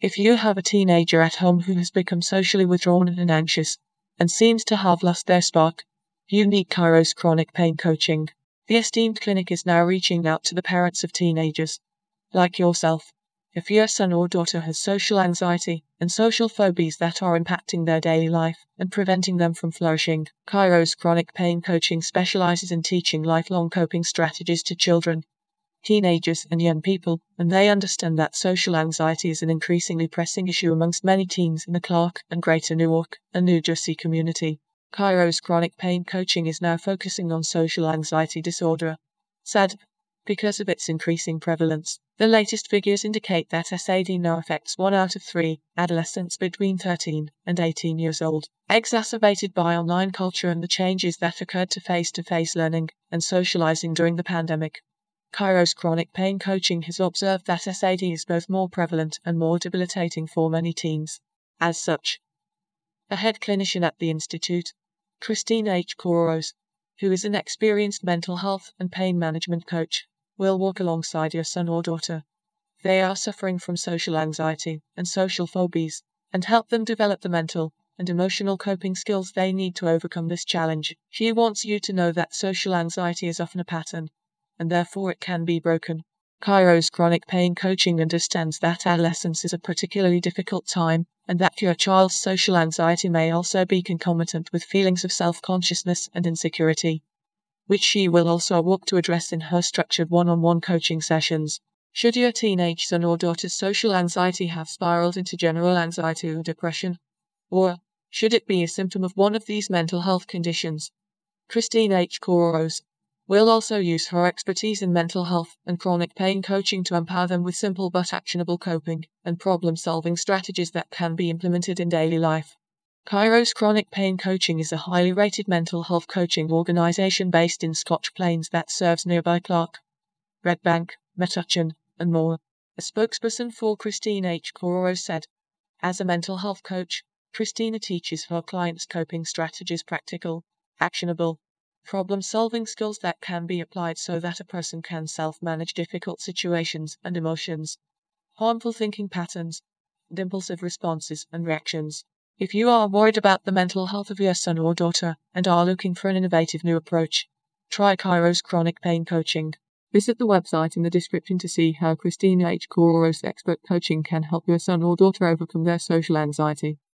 If you have a teenager at home who has become socially withdrawn and anxious, and seems to have lost their spark, you need Kairos Chronic Pain Coaching. The esteemed clinic is now reaching out to the parents of teenagers, like yourself. If your son or daughter has social anxiety and social phobias that are impacting their daily life and preventing them from flourishing, Kairos Chronic Pain Coaching specializes in teaching lifelong coping strategies to children, teenagers, and young people, and they understand that social anxiety is an increasingly pressing issue amongst many teens in the Clark and Greater Newark and New Jersey community. Kairos Chronic Pain Coaching is now focusing on social anxiety disorder. SAD, because of its increasing prevalence. The latest figures indicate that SAD now affects 1 out of 3 adolescents between 13 and 18 years old, exacerbated by online culture and the changes that occurred to face to face learning and socializing during the pandemic. Kairos Chronic Pain Coaching has observed that SAD is both more prevalent and more debilitating for many teens. As such, the head clinician at the Institute, Christine H. Kouros, who is an experienced mental health and pain management coach, will walk alongside your son or daughter. They are suffering from social anxiety and social phobias, and help them develop the mental and emotional coping skills they need to overcome this challenge. She wants you to know that social anxiety is often a pattern, and therefore it can be broken. Kairos Chronic Pain Coaching understands that adolescence is a particularly difficult time and that your child's social anxiety may also be concomitant with feelings of self consciousness and insecurity, which she will also work to address in her structured one on one coaching sessions. Should your teenage son or daughter's social anxiety have spiraled into general anxiety or depression? Or should it be a symptom of one of these mental health conditions? Christine H. Kouros will also use her expertise in mental health and chronic pain coaching to empower them with simple but actionable coping and problem solving strategies that can be implemented in daily life. Kairos Chronic Pain Coaching is a highly rated mental health coaching organization based in Scotch Plains that serves nearby Clark, Red Bank, Metuchen, and more. A spokesperson for Christine H. Kouros said, As a mental health coach, Christina teaches her clients coping strategies practical, actionable, problem solving skills that can be applied so that a person can self manage difficult situations and emotions, harmful thinking patterns, and impulsive responses and reactions. If you are worried about the mental health of your son or daughter and are looking for an innovative new approach, try Kairos Chronic Pain Coaching. Visit the website in the description to see how Christina H. Kouros Expert Coaching can help your son or daughter overcome their social anxiety.